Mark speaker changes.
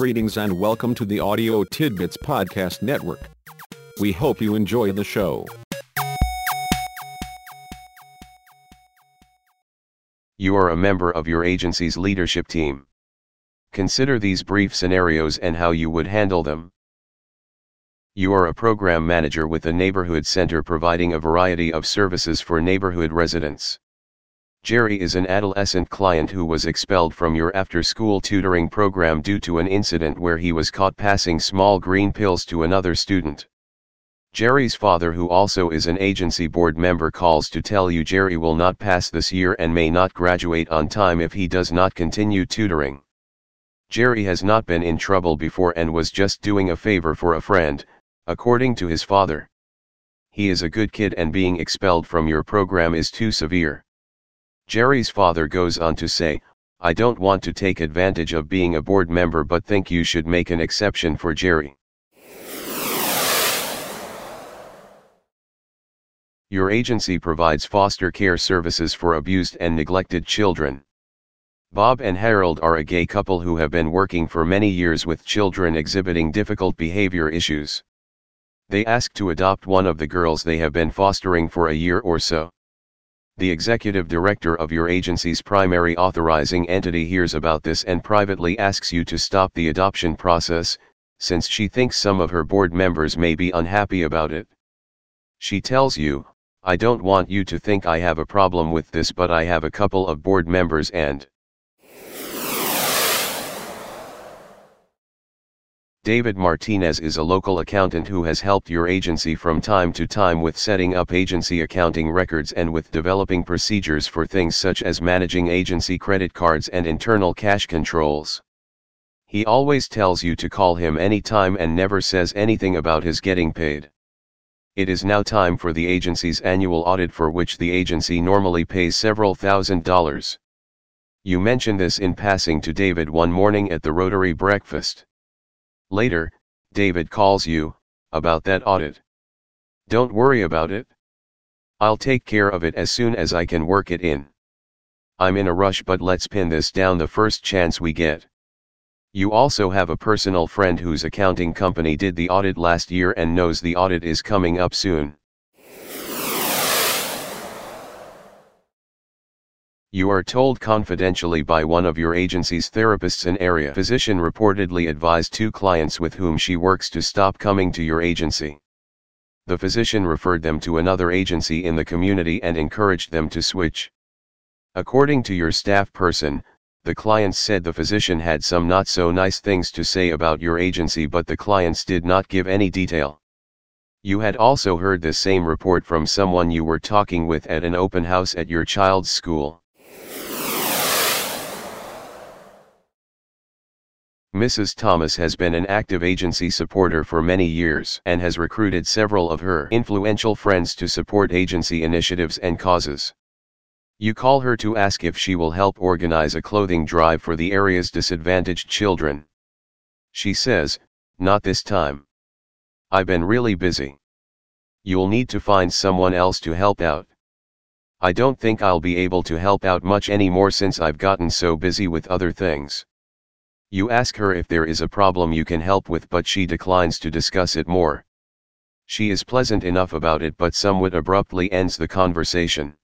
Speaker 1: Greetings and welcome to the Audio Tidbits Podcast Network. We hope you enjoy the show.
Speaker 2: You are a member of your agency's leadership team. Consider these brief scenarios and how you would handle them. You are a program manager with a neighborhood center providing a variety of services for neighborhood residents. Jerry is an adolescent client who was expelled from your after school tutoring program due to an incident where he was caught passing small green pills to another student. Jerry's father, who also is an agency board member, calls to tell you Jerry will not pass this year and may not graduate on time if he does not continue tutoring. Jerry has not been in trouble before and was just doing a favor for a friend, according to his father. He is a good kid and being expelled from your program is too severe. Jerry's father goes on to say, I don't want to take advantage of being a board member but think you should make an exception for Jerry. Your agency provides foster care services for abused and neglected children. Bob and Harold are a gay couple who have been working for many years with children exhibiting difficult behavior issues. They ask to adopt one of the girls they have been fostering for a year or so the executive director of your agency's primary authorizing entity hears about this and privately asks you to stop the adoption process, since she thinks some of her board members may be unhappy about it. She tells you, I don't want you to think I have a problem with this but I have a couple of board members and David Martinez is a local accountant who has helped your agency from time to time with setting up agency accounting records and with developing procedures for things such as managing agency credit cards and internal cash controls. He always tells you to call him anytime and never says anything about his getting paid. It is now time for the agency's annual audit for which the agency normally pays several thousand dollars. You mention this in passing to David one morning at the Rotary breakfast. Later, David calls you, about that audit. Don't worry about it. I'll take care of it as soon as I can work it in. I'm in a rush but let's pin this down the first chance we get. You also have a personal friend whose accounting company did the audit last year and knows the audit is coming up soon. You are told confidentially by one of your agency's therapists an area physician reportedly advised two clients with whom she works to stop coming to your agency. The physician referred them to another agency in the community and encouraged them to switch. According to your staff person, the clients said the physician had some not so nice things to say about your agency but the clients did not give any detail. You had also heard the same report from someone you were talking with at an open house at your child's school. Mrs. Thomas has been an active agency supporter for many years and has recruited several of her influential friends to support agency initiatives and causes. You call her to ask if she will help organize a clothing drive for the area's disadvantaged children. She says, Not this time. I've been really busy. You'll need to find someone else to help out. I don't think I'll be able to help out much anymore since I've gotten so busy with other things. You ask her if there is a problem you can help with but she declines to discuss it more. She is pleasant enough about it but somewhat abruptly ends the conversation.